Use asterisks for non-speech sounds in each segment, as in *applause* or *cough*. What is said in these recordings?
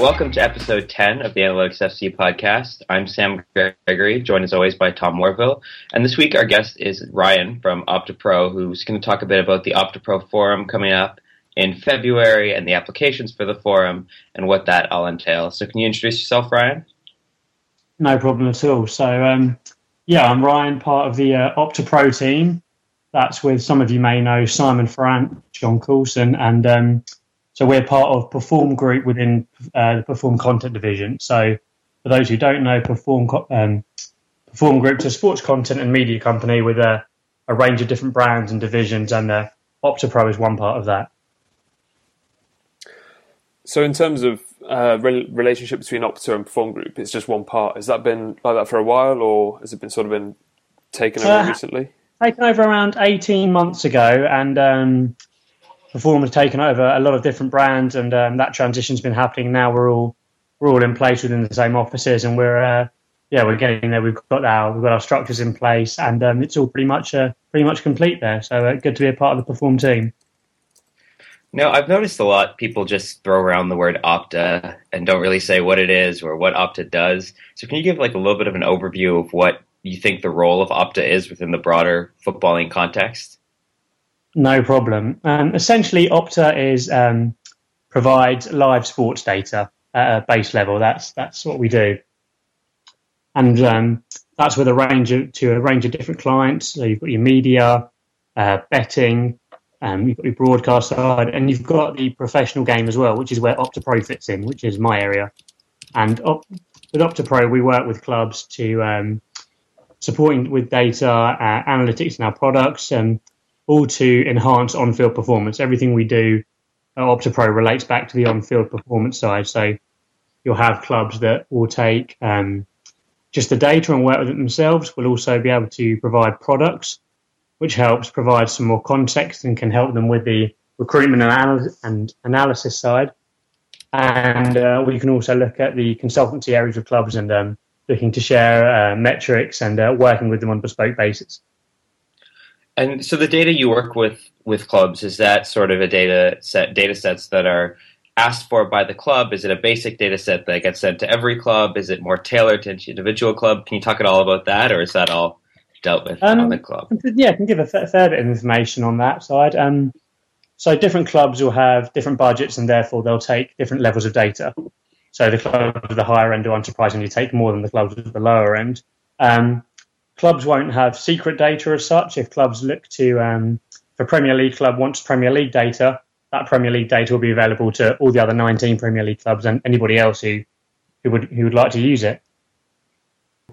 welcome to episode 10 of the Analytics FC podcast. I'm Sam Gregory, joined as always by Tom Worville. And this week our guest is Ryan from OptaPro, who's going to talk a bit about the OptaPro forum coming up in February and the applications for the forum and what that all entails. So can you introduce yourself, Ryan? No problem at all. So, um, yeah, I'm Ryan, part of the uh, OptaPro team. That's with some of you may know Simon Farrant, John Coulson, and um, so we're part of Perform Group within uh, the Perform Content division. So for those who don't know, Perform um, Perform Group is a sports content and media company with a, a range of different brands and divisions, and uh, OptaPro is one part of that. So, in terms of uh, re- relationship between Opta and Perform Group, it's just one part. Has that been like that for a while, or has it been sort of been taken over uh, recently? Taken over around eighteen months ago, and um, Perform has taken over a lot of different brands, and um, that transition's been happening. Now we're all we're all in place within the same offices, and we're uh, yeah we're getting there. We've got our we've got our structures in place, and um, it's all pretty much uh, pretty much complete there. So uh, good to be a part of the Perform team. No, I've noticed a lot people just throw around the word Opta and don't really say what it is or what Opta does. So can you give like a little bit of an overview of what you think the role of Opta is within the broader footballing context? No problem. Um, essentially, Opta is um, provides live sports data at a base level. That's that's what we do, and um, that's with a range of to a range of different clients. So you've got your media, uh, betting, um, you've got your broadcast side, and you've got the professional game as well, which is where OptaPro fits in, which is my area. And op- with OptaPro, we work with clubs to um, supporting with data, uh, analytics in our products, and all to enhance on-field performance. Everything we do at OptaPro relates back to the on-field performance side. So you'll have clubs that will take um, just the data and work with it themselves. We'll also be able to provide products, which helps provide some more context and can help them with the recruitment and, and analysis side. And uh, we can also look at the consultancy areas of clubs and um, looking to share uh, metrics and uh, working with them on bespoke basis. And so the data you work with with clubs is that sort of a data set data sets that are asked for by the club? Is it a basic data set that gets sent to every club? Is it more tailored to each individual club? Can you talk at all about that, or is that all dealt with um, on the club? Yeah, I can give a fair, fair bit of information on that side. Um, so different clubs will have different budgets, and therefore they'll take different levels of data. So the clubs at the higher end will unsurprisingly take more than the clubs at the lower end. Um, clubs won't have secret data as such. If clubs look to, um, if a Premier League club wants Premier League data, that Premier League data will be available to all the other 19 Premier League clubs and anybody else who, who would who would like to use it.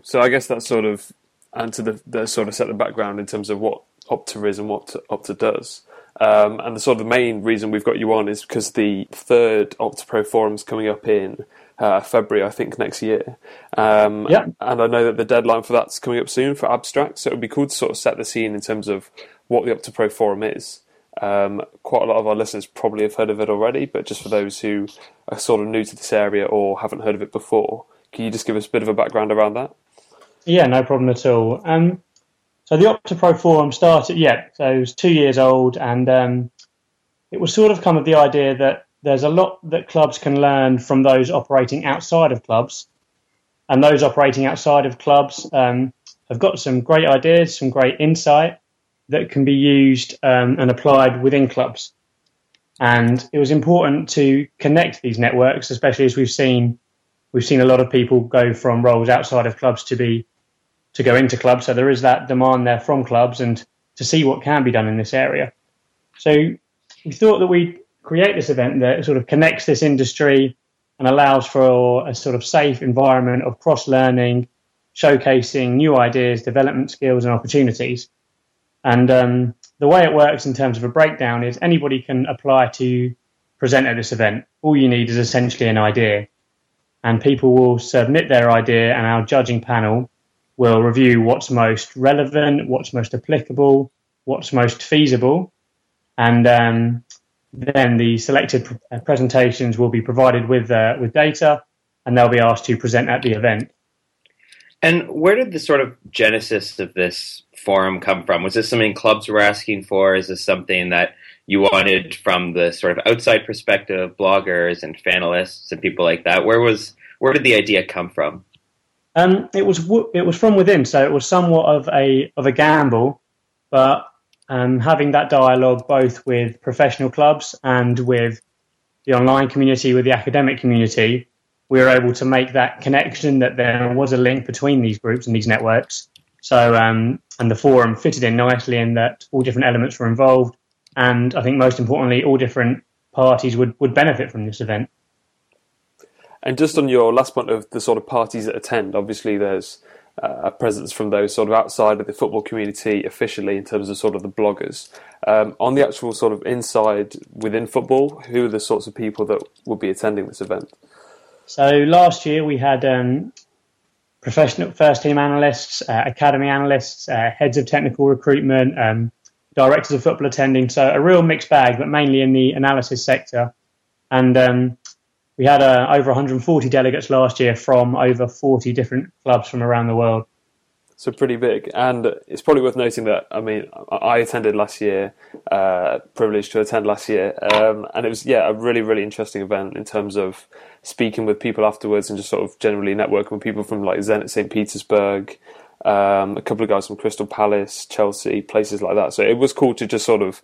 So I guess that sort of answer the, the sort of set the background in terms of what Opta is and what Opta does. Um, and the sort of the main reason we've got you on is because the third Opta Pro forum is coming up in uh, February, I think, next year. Um, yeah. And I know that the deadline for that's coming up soon for abstracts. So it would be cool to sort of set the scene in terms of what the OptaPro Forum is. Um, quite a lot of our listeners probably have heard of it already, but just for those who are sort of new to this area or haven't heard of it before, can you just give us a bit of a background around that? Yeah, no problem at all. Um, so the OptaPro Forum started, yeah, so it was two years old, and um, it was sort of come of the idea that there's a lot that clubs can learn from those operating outside of clubs. And those operating outside of clubs um, have got some great ideas, some great insight that can be used um, and applied within clubs. And it was important to connect these networks, especially as we've seen we've seen a lot of people go from roles outside of clubs to be to go into clubs. So there is that demand there from clubs and to see what can be done in this area. So we thought that we'd create this event that sort of connects this industry and allows for a sort of safe environment of cross learning, showcasing new ideas, development skills, and opportunities. And um, the way it works in terms of a breakdown is anybody can apply to present at this event. All you need is essentially an idea. And people will submit their idea, and our judging panel will review what's most relevant, what's most applicable, what's most feasible. And um, then the selected uh, presentations will be provided with uh, with data, and they'll be asked to present at the event. And where did the sort of genesis of this forum come from? Was this something clubs were asking for? Is this something that you wanted from the sort of outside perspective, bloggers and fanalists and people like that. Where was where did the idea come from? Um, it was it was from within, so it was somewhat of a of a gamble, but um, having that dialogue both with professional clubs and with the online community, with the academic community, we were able to make that connection that there was a link between these groups and these networks. So, um, and the forum fitted in nicely in that all different elements were involved, and I think most importantly, all different parties would, would benefit from this event. And just on your last point of the sort of parties that attend, obviously there's uh, a presence from those sort of outside of the football community officially in terms of sort of the bloggers. Um, on the actual sort of inside within football, who are the sorts of people that would be attending this event? So last year we had um, professional first team analysts, uh, academy analysts, uh, heads of technical recruitment, um, directors of football attending. So a real mixed bag, but mainly in the analysis sector. And um, we had uh, over 140 delegates last year from over 40 different clubs from around the world. So pretty big, and it's probably worth noting that I mean I attended last year, uh, privileged to attend last year, um, and it was yeah a really really interesting event in terms of speaking with people afterwards and just sort of generally networking with people from like Zenit St Petersburg, um, a couple of guys from Crystal Palace, Chelsea, places like that. So it was cool to just sort of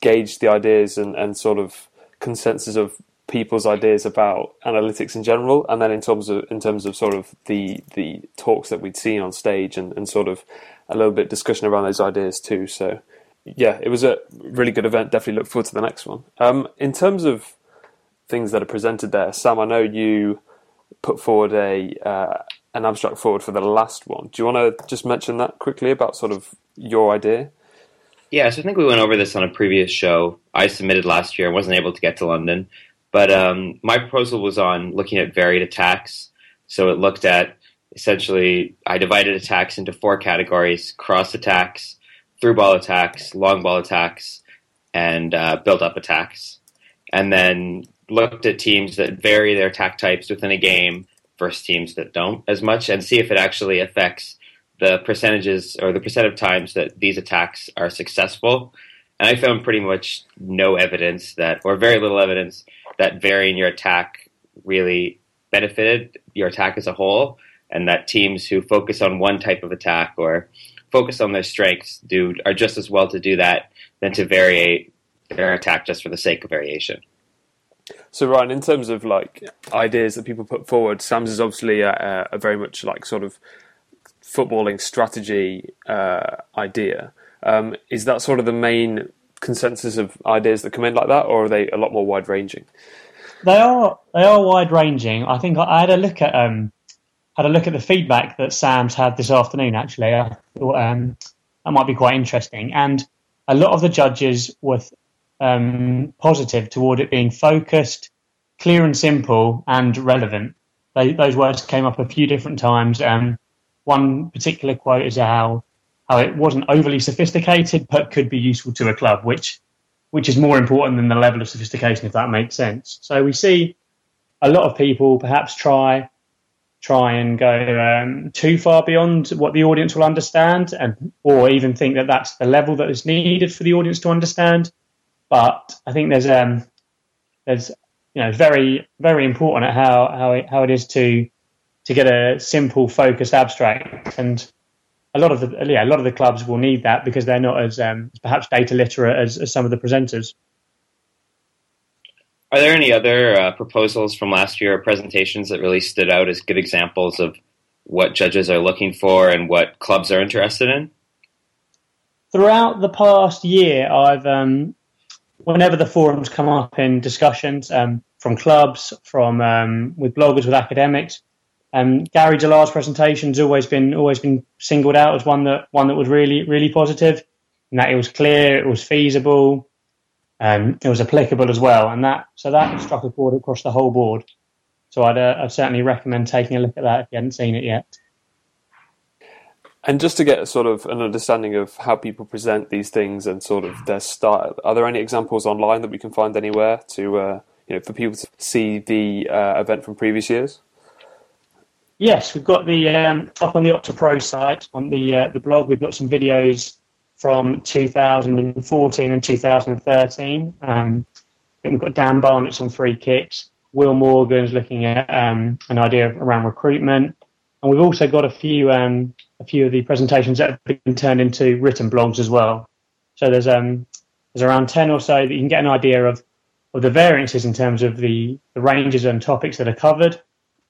gauge the ideas and, and sort of consensus of people's ideas about analytics in general, and then in terms of in terms of sort of the the talks that we'd seen on stage, and, and sort of a little bit discussion around those ideas too. So yeah, it was a really good event. Definitely look forward to the next one. Um, in terms of things that are presented there, Sam, I know you put forward a uh, an abstract forward for the last one. Do you want to just mention that quickly about sort of your idea? Yeah, so I think we went over this on a previous show. I submitted last year. I wasn't able to get to London. But um, my proposal was on looking at varied attacks. So it looked at essentially, I divided attacks into four categories cross attacks, through ball attacks, long ball attacks, and uh, build up attacks. And then looked at teams that vary their attack types within a game versus teams that don't as much and see if it actually affects the percentages or the percent of times that these attacks are successful. And I found pretty much no evidence that, or very little evidence that varying your attack really benefited your attack as a whole, and that teams who focus on one type of attack or focus on their strengths do are just as well to do that than to vary their attack just for the sake of variation. So, Ryan, in terms of like ideas that people put forward, Sam's is obviously a, a very much like sort of footballing strategy uh, idea. Um, is that sort of the main consensus of ideas that come in like that, or are they a lot more wide ranging? They are they are wide ranging. I think I had a look at um had a look at the feedback that Sam's had this afternoon. Actually, I thought um, that might be quite interesting, and a lot of the judges were um, positive toward it being focused, clear and simple, and relevant. They, those words came up a few different times. Um, one particular quote is how how it wasn't overly sophisticated but could be useful to a club, which which is more important than the level of sophistication, if that makes sense. So we see a lot of people perhaps try try and go um, too far beyond what the audience will understand, and or even think that that's the level that is needed for the audience to understand. But I think there's um there's you know very very important at how how it, how it is to to get a simple focused abstract and a lot of the yeah, a lot of the clubs will need that because they're not as um, perhaps data literate as, as, some of the presenters. Are there any other uh, proposals from last year or presentations that really stood out as good examples of what judges are looking for and what clubs are interested in? Throughout the past year, I've um, whenever the forums come up in discussions um, from clubs, from um, with bloggers, with academics, um, Garry Gelade's presentation's always been always been singled out as one that one that was really really positive, and that it was clear, it was feasible, um, it was applicable as well, and that so that struck a chord across the whole board. So I'd, uh, I'd certainly recommend taking a look at that if you hadn't seen it yet. And just to get sort of an understanding of how people present these things and sort of their style, are there any examples online that we can find anywhere to uh, you know for people to see the uh, event from previous years? Yes, we've got the um, up on the OptaPro site on the uh, the blog. We've got some videos from 2014 and 2013. Um, we've got Dan Barnett's on free kicks. Will Morgan's looking at um, an idea around recruitment, and we've also got a few um, a few of the presentations that have been turned into written blogs as well. So there's um there's around ten or so that you can get an idea of of the variances in terms of the, the ranges and topics that are covered,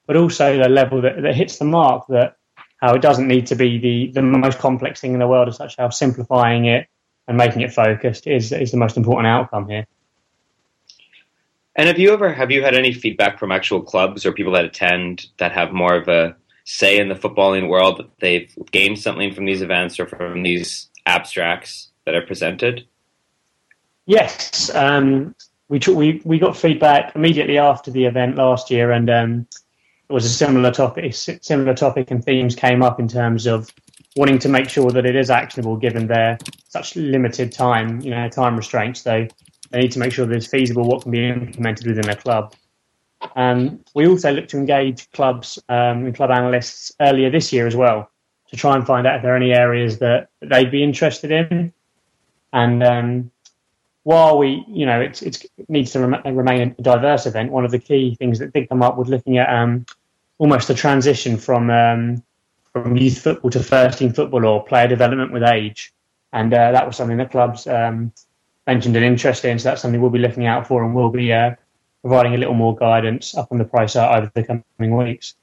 but also the level that, that hits the mark that how it doesn't need to be the, the most complex thing in the world as such, how simplifying it and making it focused is, is the most important outcome here. And have you ever have you had any feedback from actual clubs or people that attend that have more of a say in the footballing world that they've gained something from these events or from these abstracts that are presented? Yes, um, we, we we got feedback immediately after the event last year, and um, was a similar topic. Similar topic and themes came up in terms of wanting to make sure that it is actionable, given their such limited time, you know, time restraints. So they need to make sure that it's feasible what can be implemented within a club. Um, we also looked to engage clubs um, and club analysts earlier this year as well to try and find out if there are any areas that they'd be interested in. And um, while we, you know, it's, it's, it needs to rem- remain a diverse event, one of the key things that did come up was looking at um, almost a transition from um, from youth football to first team football or player development with age. And uh, that was something the clubs um, mentioned an interest in. So that's something we'll be looking out for and we'll be uh, providing a little more guidance up on the price over the coming weeks.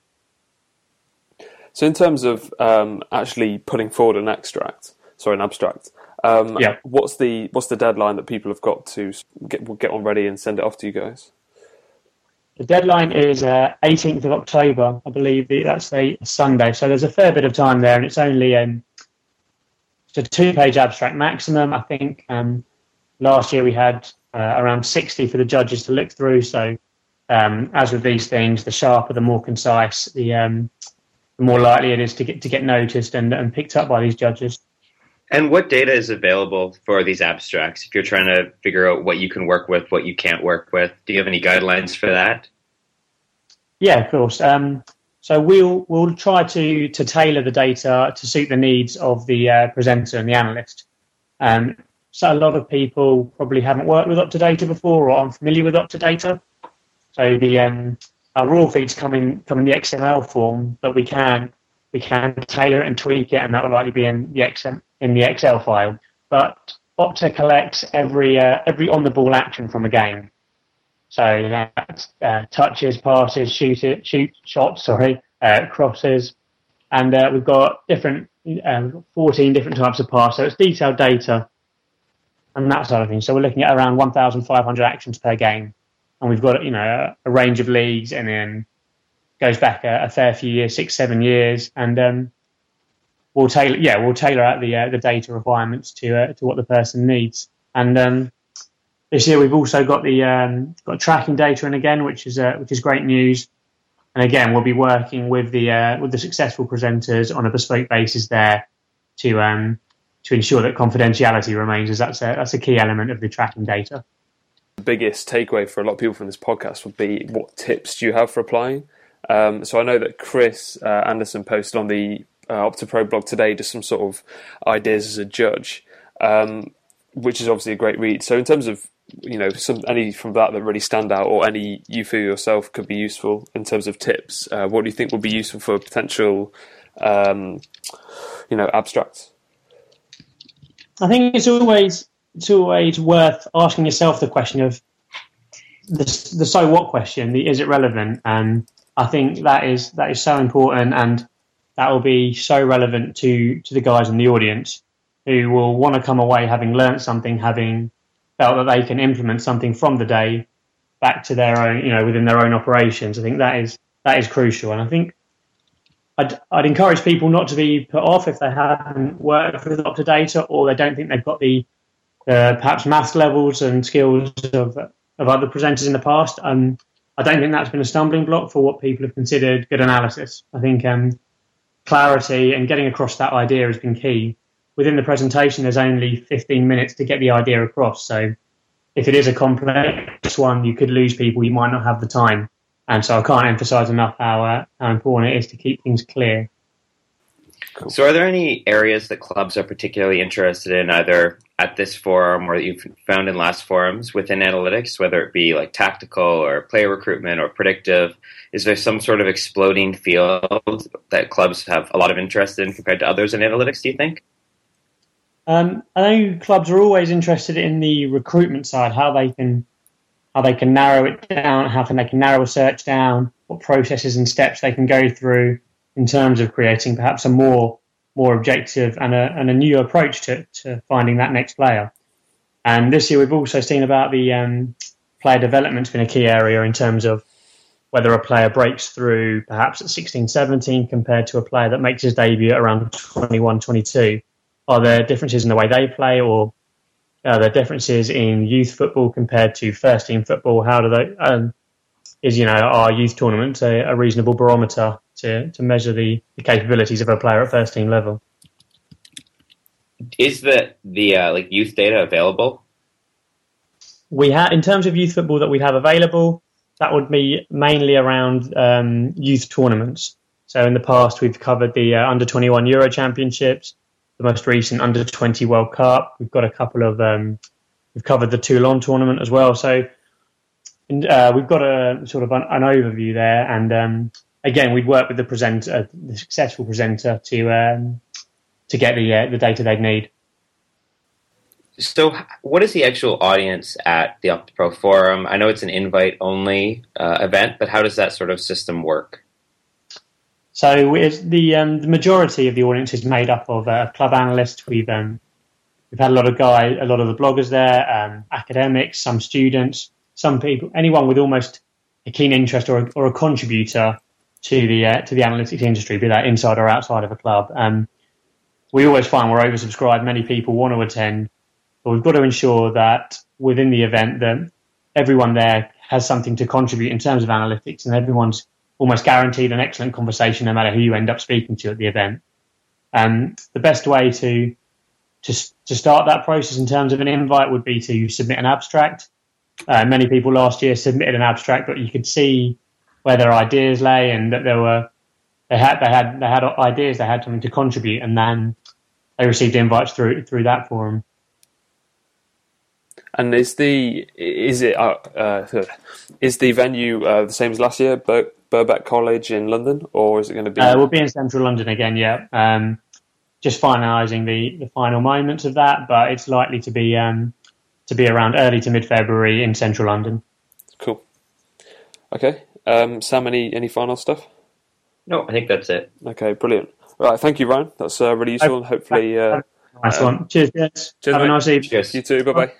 So, in terms of um, actually putting forward an extract, sorry, an abstract, um, yeah. what's the what's the deadline that people have got to get get on ready and send it off to you guys? The deadline is uh, 18th of October, I believe. That's a Sunday, so there's a fair bit of time there, and it's only um, it's a two-page abstract maximum. I think um, last year we had uh, around 60 for the judges to look through. So, um, as with these things, the sharper, the more concise, the, um, the more likely it is to get to get noticed and, and picked up by these judges. And what data is available for these abstracts? If you're trying to figure out what you can work with, what you can't work with, do you have any guidelines for that? Yeah, of course. Um, so we'll we'll try to to tailor the data to suit the needs of the uh, presenter and the analyst. Um, so a lot of people probably haven't worked with Optadata before or aren't familiar with Optadata. So the um, our raw feeds come in come in the XML form, but we can we can tailor it and tweak it, and that will likely be in the XM, in the Excel file. But Opta collects every uh, every on the ball action from a game. So that's uh, touches, passes, shoot it, shoot shots, sorry, uh, crosses, and uh, we've got different um, 14 different types of pass. So it's detailed data and that sort of thing. So we're looking at around 1,500 actions per game, and we've got you know a, range of leagues, and then goes back a, a, fair few years, six, seven years, and um, we'll tailor yeah we'll tailor out the uh, the data requirements to uh, to what the person needs. And um, this year we've also got the um, got tracking data in again, which is uh, which is great news. And again, we'll be working with the uh, with the successful presenters on a bespoke basis there to um, to ensure that confidentiality remains, as that's a that's a key element of the tracking data. The biggest takeaway for a lot of people from this podcast would be what tips do you have for applying? Um, so I know that Chris uh, Anderson posted on the uh, OptaPro blog today just some sort of ideas as a judge, um, which is obviously a great read. So in terms of you know some any from that that really stand out, or any you feel yourself could be useful in terms of tips, uh, what do you think would be useful for potential um, you know abstracts? I think it's always it's always worth asking yourself the question of the, the so what question, the is it relevant? And I think that is that is so important, and that will be so relevant to to the guys in the audience who will want to come away having learnt something, having felt that they can implement something from the day back to their own, you know, within their own operations. I think that is that is crucial, and I think I'd, I'd encourage people not to be put off if they haven't worked with Optadata or they don't think they've got the uh, perhaps math levels and skills of, of other presenters in the past. Um, I don't think that's been a stumbling block for what people have considered good analysis. I think um, clarity and getting across that idea has been key. Within the presentation, there's only 15 minutes to get the idea across. So if it is a complex one, you could lose people. You might not have the time. And so I can't emphasize enough how, uh, how important it is to keep things clear. Cool. So, are there any areas that clubs are particularly interested in, either at this forum or that you've found in last forums within analytics, whether it be like tactical or player recruitment or predictive? Is there some sort of exploding field that clubs have a lot of interest in compared to others in analytics? Do you think? Um, I know clubs are always interested in the recruitment side, how they can how they can narrow it down, how can they can narrow a search down, what processes and steps they can go through in terms of creating perhaps a more more objective and a, and a new approach to, to finding that next player. And this year we've also seen about the um, player development's been a key area in terms of whether a player breaks through perhaps at 16, 17 compared to a player that makes his debut around 21, 22. Are there differences in the way they play or are there differences in youth football compared to first team football? How do they, um, is, you know, our youth tournament a, a reasonable barometer to, to measure the, the capabilities of a player at first team level. Is the the uh, like youth data available? We have, in terms of youth football that we have available, that would be mainly around um, youth tournaments. So in the past, we've covered the uh, under 21 Euro Championships, the most recent under 20 World Cup. We've got a couple of, um, we've covered the Toulon tournament as well. So uh, we've got a sort of an, an overview there, and um, again, we'd work with the presenter, the successful presenter, to um, to get the uh, the data they'd need. So, what is the actual audience at the OptaPro Forum? I know it's an invite only uh, event, but how does that sort of system work? So, the um, the majority of the audience is made up of uh, club analysts. We've um, we've had a lot of guys, a lot of the bloggers there, um, academics, some students, some people, anyone with almost a keen interest or a, or a contributor to the uh, to the analytics industry, be that inside or outside of a club. Um, we always find we're oversubscribed. Many people want to attend, but we've got to ensure that within the event that everyone there has something to contribute in terms of analytics, and everyone's almost guaranteed an excellent conversation no matter who you end up speaking to at the event. Um, the best way to, to to start that process in terms of an invite would be to submit an abstract. Uh, many people last year submitted an abstract, but you could see where their ideas lay and that there were they had they had they had ideas, they had something to contribute, and then they received invites through through that forum. And is the is it uh, uh, is the venue uh, the same as last year, Bur- Birkbeck College in London, or is it going to be? Uh, we'll be in central London again. Yeah, um, just finalising the, the final moments of that, but it's likely to be um, to be around early to mid February in central London. Cool. Okay, um, Sam, any any final stuff? No, I think that's it. Okay, brilliant. Right, thank you, Ryan. That's uh, really useful, and hopefully, uh, nice one. Um, cheers, guys. Cheers, Have mate. a nice evening. Cheers. You too. Bye bye.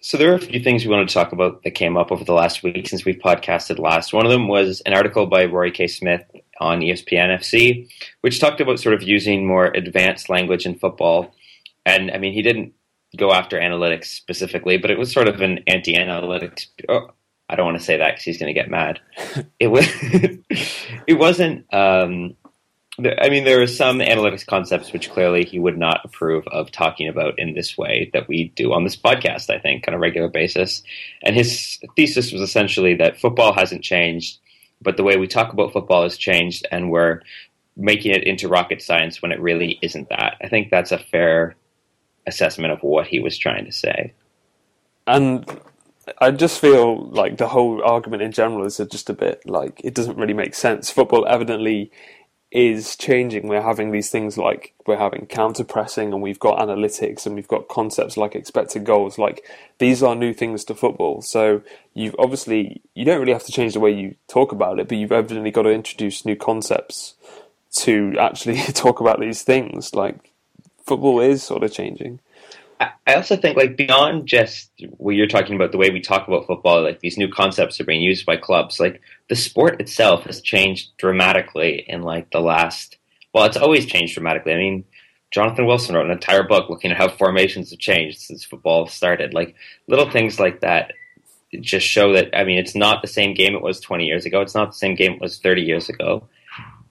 So there are a few things we wanted to talk about that came up over the last week since we've podcasted last. One of them was an article by Rory K. Smith on ESPN FC, which talked about sort of using more advanced language in football. And I mean, he didn't go after analytics specifically, but it was sort of an anti-analytics. Oh, I don't want to say that because he's going to get mad. *laughs* it was. *laughs* it wasn't. Um, I mean, there are some analytics concepts which clearly he would not approve of talking about in this way that we do on this podcast. I think on a regular basis, and his thesis was essentially that football hasn't changed, but the way we talk about football has changed, and we're making it into rocket science when it really isn't that. I think that's a fair assessment of what he was trying to say. And I just feel like the whole argument in general is just a bit like it doesn't really make sense. Football evidently is changing. We're having these things like we're having counter pressing and we've got analytics and we've got concepts like expected goals. Like these are new things to football. So you've obviously you don't really have to change the way you talk about it, but you've evidently got to introduce new concepts to actually *laughs* talk about these things. Like football is sort of changing. I also think, like, beyond just what you're talking about, the way we talk about football, like these new concepts are being used by clubs. Like, the sport itself has changed dramatically in like the last. Well, it's always changed dramatically. I mean, Jonathan Wilson wrote an entire book looking at how formations have changed since football started. Like little things like that just show that. I mean, it's not the same game it was 20 years ago. It's not the same game it was 30 years ago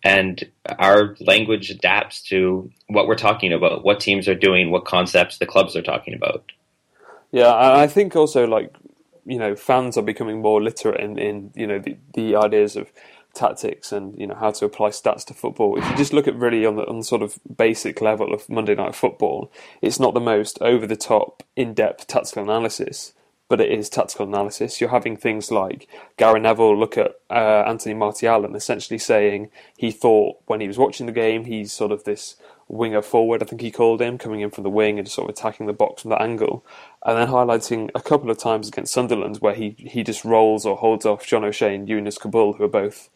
and our language adapts to what we're talking about, what teams are doing, what concepts the clubs are talking about. Yeah, I think also like you know fans are becoming more literate in, in you know the, the ideas of tactics and you know how to apply stats to football. If you just look at really on the on sort of basic level of Monday Night Football, it's not the most over the top, in depth tactical analysis, but it is tactical analysis. You're having things like Gary Neville look at uh, Anthony Martial and essentially saying he thought when he was watching the game he's sort of this winger forward, I think he called him, coming in from the wing and sort of attacking the box from that angle. And then highlighting a couple of times against Sunderland where he, he just rolls or holds off John O'Shea and Younes Kaboul, who are both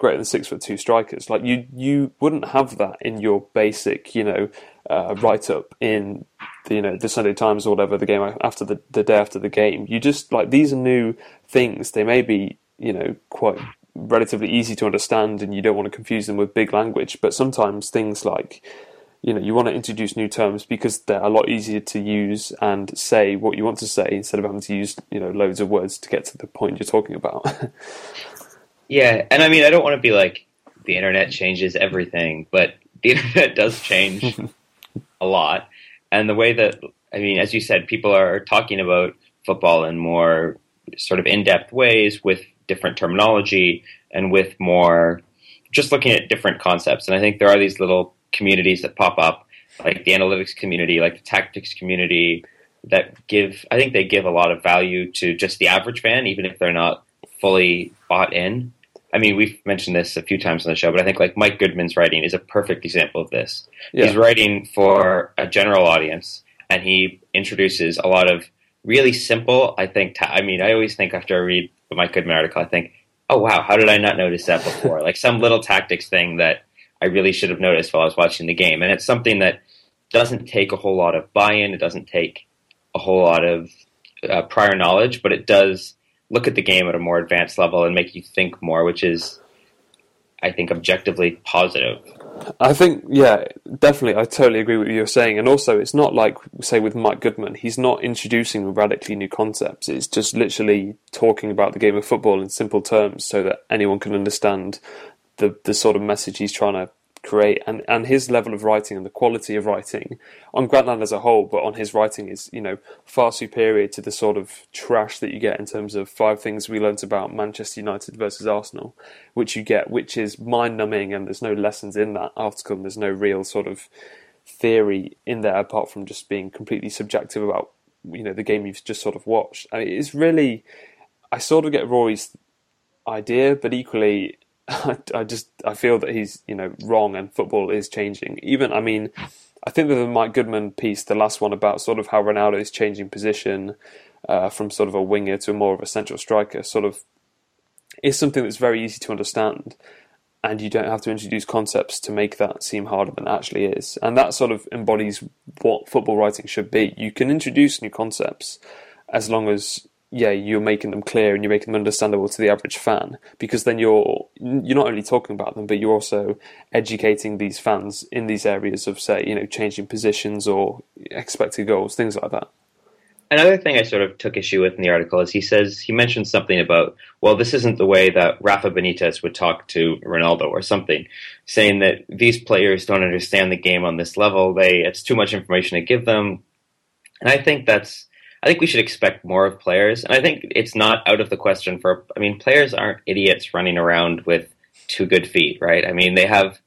greater than six foot two strikers. Like you, you wouldn't have that in your basic, you know, uh, write up in the, you know the Sunday Times or whatever the game after the the day after the game. You just like these are new things. They may be you know quite relatively easy to understand, and you don't want to confuse them with big language. But sometimes things like you know you want to introduce new terms because they're a lot easier to use and say what you want to say instead of having to use you know loads of words to get to the point you're talking about *laughs* yeah and i mean i don't want to be like the internet changes everything but the *laughs* internet does change *laughs* a lot and the way that i mean as you said people are talking about football in more sort of in-depth ways with different terminology and with more just looking at different concepts and i think there are these little communities that pop up, like the analytics community, like the tactics community, that give, I think they give a lot of value to just the average fan, even if they're not fully bought in. I mean, we've mentioned this a few times on the show, but I think like Mike Goodman's writing is a perfect example of this. Yeah. He's writing for a general audience, and he introduces a lot of really simple. I think. Ta- I mean, I always think after I read the Mike Goodman article, I think, "Oh wow, how did I not notice that before?" *laughs* like some little tactics thing that I really should have noticed while I was watching the game. And it's something that doesn't take a whole lot of buy-in. It doesn't take a whole lot of uh, prior knowledge, but it does look at the game at a more advanced level and make you think more, which is, I think, objectively positive. I think, yeah, definitely. I totally agree with what you're saying. And also, it's not like, say, with Mike Goodman, he's not introducing radically new concepts. It's just literally talking about the game of football in simple terms so that anyone can understand the the sort of message he's trying to create and and his level of writing and the quality of writing on Grantland as a whole but on his writing is you know far superior to the sort of trash that you get in terms of five things we learnt about Manchester United versus Arsenal which you get which is mind numbing and there's no lessons in that article and there's no real sort of theory in there apart from just being completely subjective about you know the game you've just sort of watched. I mean, it's really I sort of get Rory's idea but equally *laughs* I, just I feel that he's you know wrong and football is changing. Even I mean, I think that the Mike Goodman piece, the last one about sort of how Ronaldo is changing position uh, from sort of a winger to more of a central striker, sort of is something that's very easy to understand, and you don't have to introduce concepts to make that seem harder than it actually is. And that sort of embodies what football writing should be. You can introduce new concepts as long as yeah, you're making them clear and you're making them understandable to the average fan because then you're you're not only talking about them, but you're also educating these fans in these areas of say, you know, changing positions or expected goals, things like that. Another thing I sort of took issue with in the article is he says he mentioned something about, well, this isn't the way that Rafa Benitez would talk to Ronaldo or something, saying that these players don't understand the game on this level. They it's too much information to give them. And I think that's I think we should expect more of players, and I think it's not out of the question for. I mean, players aren't idiots running around with two good feet, right? I mean, they have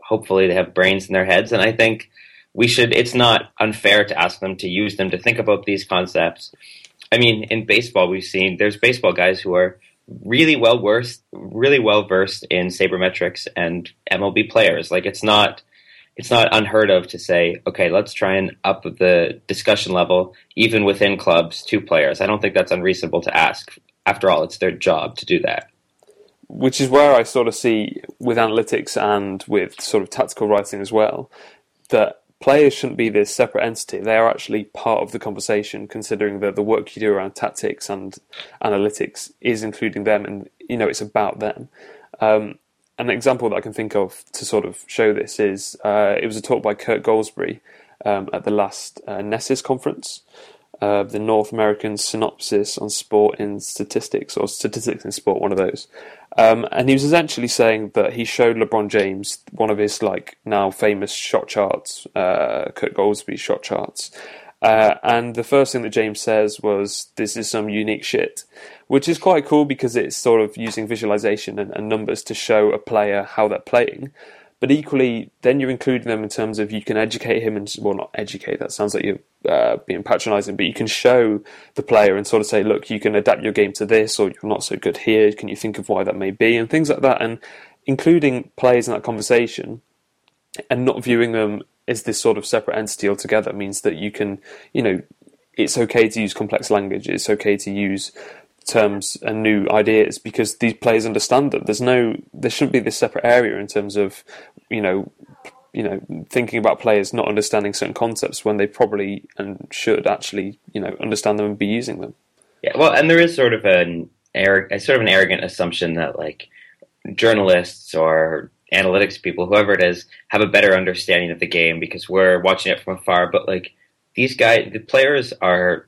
hopefully they have brains in their heads, and I think we should. It's not unfair to ask them to use them to think about these concepts. I mean, in baseball, we've seen there's baseball guys who are really well versed, really well versed in sabermetrics and MLB players. Like it's not it's not unheard of to say, okay, let's try and up the discussion level, even within clubs, to players. I don't think that's unreasonable to ask. After all, it's their job to do that. Which is where I sort of see with analytics and with sort of tactical writing as well, that players shouldn't be this separate entity. They are actually part of the conversation, considering that the work you do around tactics and analytics is including them, and you know it's about them. Um, an example that I can think of to sort of show this is uh, it was a talk by Kirk Goldsberry um, at the last uh, conference, uh, the North American Synopsis on Sport in Statistics or Statistics in Sport, one of those. Um, and he was essentially saying that he showed LeBron James one of his like now famous shot charts, uh, Kirk Goldsberry shot charts. Uh, and the first thing that James says was, "This is some unique shit," which is quite cool because it's sort of using visualization and, and numbers to show a player how they're playing. But equally, then you're including them in terms of you can educate him and well, not educate. That sounds like you're uh, being patronising, but you can show the player and sort of say, look, you can adapt your game to this, or you're not so good here. Can you think of why that may be, and things like that. And including players in that conversation and not viewing them as this sort of separate entity altogether means that you can, you know, it's okay to use complex language. It's okay to use terms and new ideas because these players understand that there's no there shouldn't be this separate area in terms of you know you know thinking about players not understanding certain concepts when they probably and should actually you know understand them and be using them yeah well and there is sort of an sort of an arrogant assumption that like journalists or analytics people whoever it is have a better understanding of the game because we're watching it from afar but like these guys the players are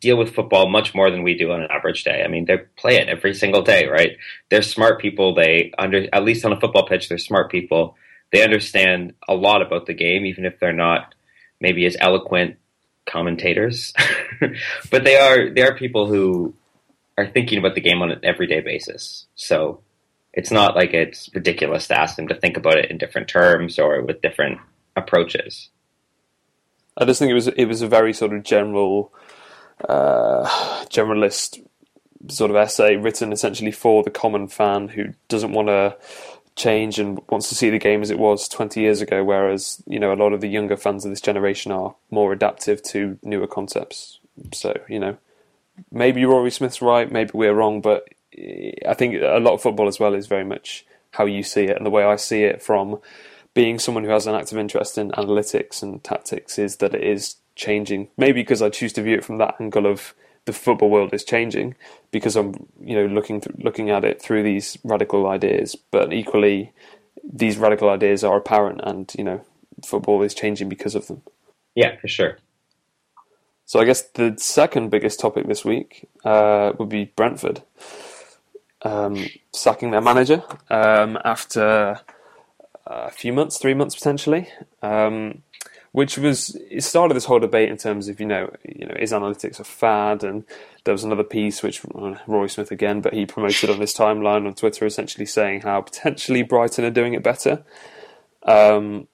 deal with football much more than we do on an average day. I mean, they play it every single day, right? They're smart people. They under at least on a football pitch, they're smart people. They understand a lot about the game, even if they're not maybe as eloquent commentators. *laughs* but they are they are people who are thinking about the game on an everyday basis. So it's not like it's ridiculous to ask them to think about it in different terms or with different approaches. I just think it was it was a very sort of general uh, generalist sort of essay written essentially for the common fan who doesn't want to change and wants to see the game as it was 20 years ago whereas you know a lot of the younger fans of this generation are more adaptive to newer concepts so you know maybe Rory Smith's right maybe we're wrong but I think a lot of football as well is very much how you see it and the way I see it from being someone who has an active interest in analytics and tactics is that it is changing. Maybe because I choose to view it from that angle of the football world is changing because I'm you know looking th- looking at it through these radical ideas, but equally these radical ideas are apparent, and you know football is changing because of them. Yeah, for sure. So I guess the second biggest topic this week uh, would be Brentford um, sacking their manager um, after a few months, three months potentially. Um, which was it started this whole debate in terms of you know you know is analytics a fad? And there was another piece which uh, Rory Smith again but he promoted on his timeline on Twitter essentially saying how potentially Brighton are doing it better. Um,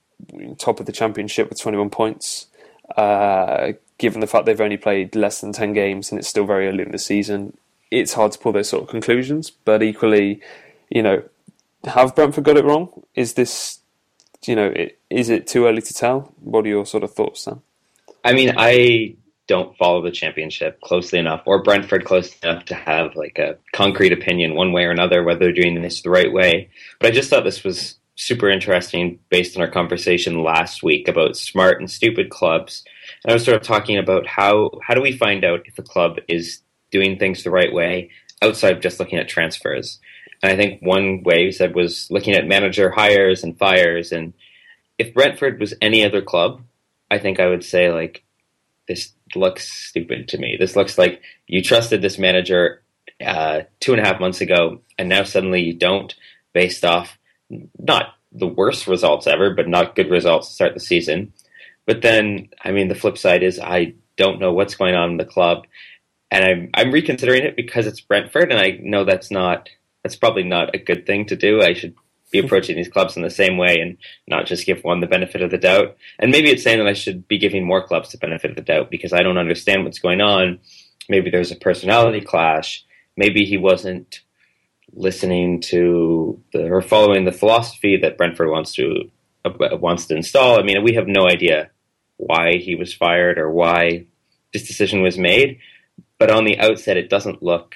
top of the championship with 21 points. Uh, given the fact they've only played less than 10 games and it's still very early in the season it's hard to pull those sort of conclusions but equally you know have Brentford got it wrong is this you know, is it too early to tell? What are your sort of thoughts, Sam? I mean, I don't follow the championship closely enough, or Brentford close enough to have like a concrete opinion one way or another whether they're doing this the right way. But I just thought this was super interesting based on our conversation last week about smart and stupid clubs. And I was sort of talking about how how do we find out if a club is doing things the right way outside of just looking at transfers. And I think one way he said was looking at manager hires and fires. And if Brentford was any other club, I think I would say like this looks stupid to me. This looks like you trusted this manager uh, two and a half months ago, and now suddenly you don't, based off not the worst results ever, but not good results to start the season. But then, I mean, the flip side is I don't know what's going on in the club, and I'm I'm reconsidering it because it's Brentford, and I know that's not that's probably not a good thing to do. I should be *laughs* approaching these clubs in the same way and not just give one the benefit of the doubt. And maybe it's saying that I should be giving more clubs the benefit of the doubt because I don't understand what's going on. Maybe there's a personality clash. Maybe he wasn't listening to the, or following the philosophy that Brentford wants to uh, wants to install. I mean, we have no idea why he was fired or why this decision was made. But on the outset, it doesn't look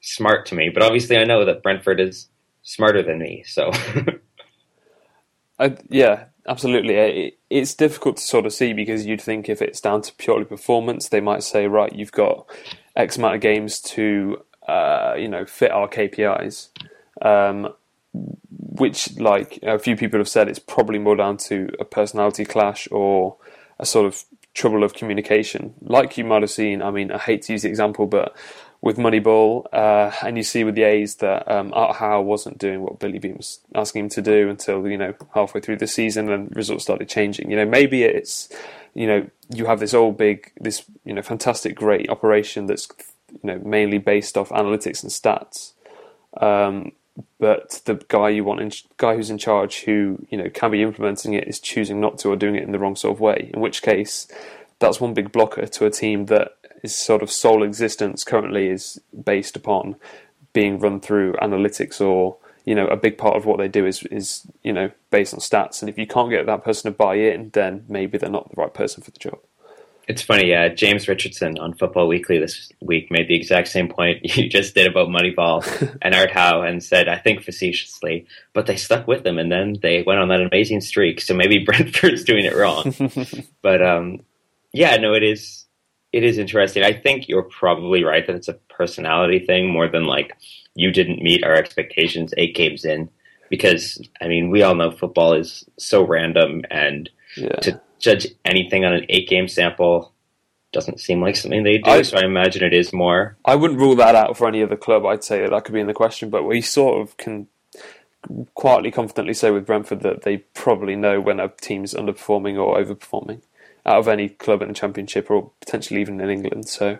smart to me. But obviously, I know that Brentford is smarter than me. So, *laughs* I, yeah, absolutely. It, it's difficult to sort of see because you'd think if it's down to purely performance, they might say, right, you've got X amount of games to, uh, you know, fit our KPIs. Um, which, like a few people have said, it's probably more down to a personality clash or a sort of trouble of communication. Like you might have seen, I mean, I hate to use the example, but with Moneyball, uh, and you see with the A's that um, Art Howe wasn't doing what Billy Beane was asking him to do until you know halfway through the season, and results started changing. You know, maybe it's you know, you have this all big, this you know, fantastic, great operation that's you know mainly based off analytics and stats. Um, but the guy you want, in, guy who's in charge, who you know can be implementing it, is choosing not to or doing it in the wrong sort of way. In which case, that's one big blocker to a team that is sort of sole existence currently is based upon being run through analytics or you know a big part of what they do is is you know based on stats and if you can't get that person to buy in then maybe they're not the right person for the job it's funny uh, james richardson on football weekly this week made the exact same point *laughs* you just did about moneyball *laughs* and art howe and said i think facetiously but they stuck with them and then they went on that amazing streak so maybe *laughs* brentford's doing it wrong but um, yeah no it is it is interesting. I think you're probably right that it's a personality thing more than like you didn't meet our expectations eight games in. Because I mean, we all know football is so random, and yeah. to judge anything on an eight game sample doesn't seem like something they do. I, so I imagine it is more. I wouldn't rule that out for any other club. I'd say that that could be in the question, but we sort of can quietly, confidently say with Brentford that they probably know when a team's underperforming or overperforming out of any club in the Championship or potentially even in England. So,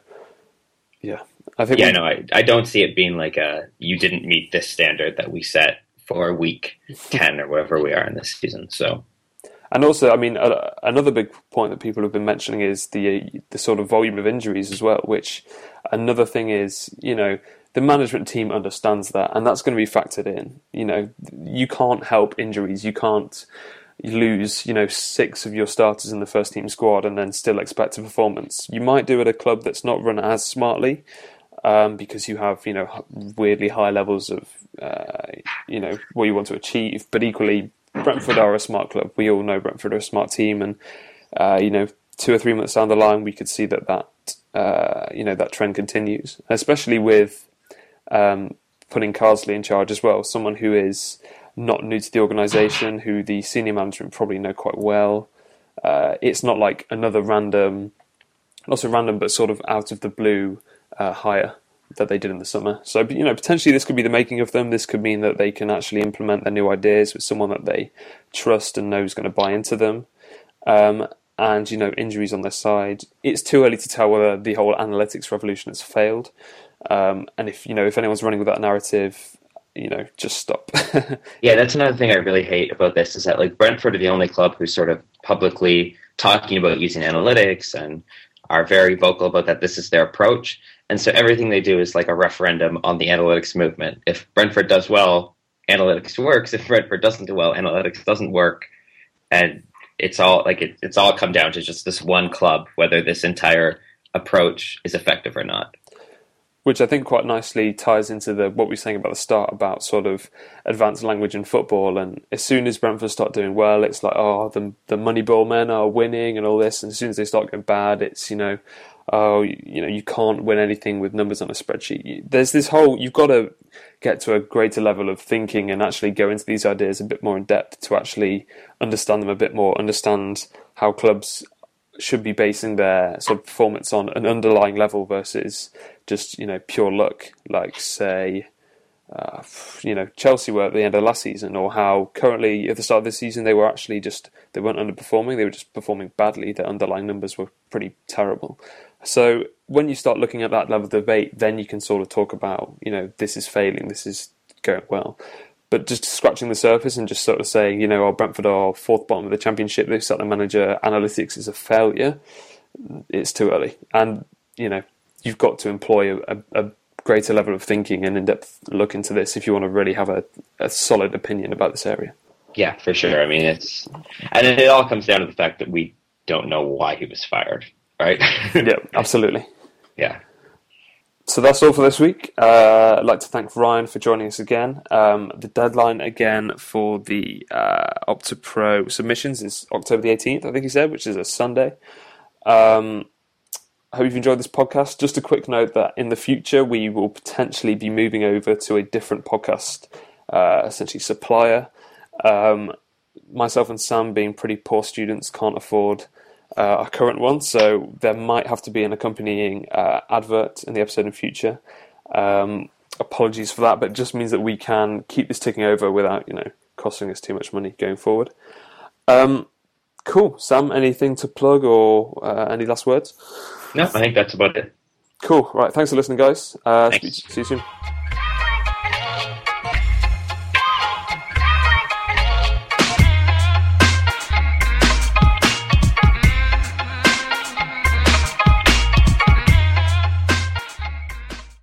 yeah, I think. Yeah, we... no, I, I don't see it being like a you didn't meet this standard that we set for week *laughs* ten or wherever we are in this season. So. And also, I mean, uh, another big point that people have been mentioning is the the sort of volume of injuries as well. Which another thing is, you know, the management team understands that, and that's going to be factored in. You know, you can't help injuries. You can't lose, you know, six of your starters in the first team squad and then still expect a performance. You might do it at a club that's not run as smartly um, because you have, you know, weirdly high levels of, uh, you know, what you want to achieve. But equally, Brentford are a smart club. We all know Brentford are a smart team, and uh, you know, two or three months down the line, we could see that that uh, you know that trend continues, especially with um, putting Carsley in charge as well, someone who is not new to the organisation, who the senior management probably know quite well. Uh, it's not like another random, not so random, but sort of out of the blue uh, hire that they did in the summer. So you know, potentially this could be the making of them. This could mean that they can actually implement their new ideas with someone that they trust and know is going to buy into them. Um, and you know, injuries on their side. It's too early to tell whether the whole analytics revolution has failed. Um, and if you know, if anyone's running with that narrative, you know, just stop. *laughs* yeah, that's another thing I really hate about this is that like Brentford are the only club who's sort of publicly talking about using analytics and are very vocal about that this is their approach. And so everything they do is like a referendum on the analytics movement. If Brentford does well, analytics works. If Brentford doesn't do well, analytics doesn't work. And it's all like it, it's all come down to just this one club, whether this entire approach is effective or not which I think quite nicely ties into the what we were saying about the start about sort of advanced language in football. And as soon as Brentford start doing well, it's like oh the the Moneyball men are winning and all this. And as soon as they start going bad, it's you know oh you know you can't win anything with numbers on a spreadsheet. There's this whole you've got to get to a greater level of thinking and actually go into these ideas a bit more in depth to actually understand them a bit more, understand how clubs should be basing their sort of performance on an underlying level versus just you know pure luck, like say. Uh, you know Chelsea were at the end of last season, or how currently at the start of this season they were actually just they weren't underperforming; they were just performing badly. Their underlying numbers were pretty terrible. So when you start looking at that level of debate, then you can sort of talk about you know this is failing, this is going well. But just scratching the surface and just sort of saying, you know, oh, Brentford are fourth bottom of the championship, they've set the manager, analytics is a failure, it's too early. And, you know, you've got to employ a, a greater level of thinking and in-depth look into this if you want to really have a, a solid opinion about this area. Yeah, for sure. I mean, it's and it all comes down to the fact that we don't know why he was fired, right? *laughs* yeah, absolutely. Yeah so that's all for this week. Uh, I'd like to thank Ryan for joining us again. Um, the deadline again for the uh, Opta Pro submissions is October the 18th, I think he said, which is a Sunday. Um, I hope you've enjoyed this podcast. Just a quick note that in the future we will potentially be moving over to a different podcast, uh, essentially supplier. Um, myself and Sam, being pretty poor students, can't afford uh, our current one, so there might have to be an accompanying uh, advert in the episode in future. Um, apologies for that, but it just means that we can keep this ticking over without you know costing us too much money going forward. Um, Cool. Sam, anything to plug or uh, any last words? No, I think that's about it. Cool. Right. Thanks for listening, guys. Uh, Thanks. See you soon.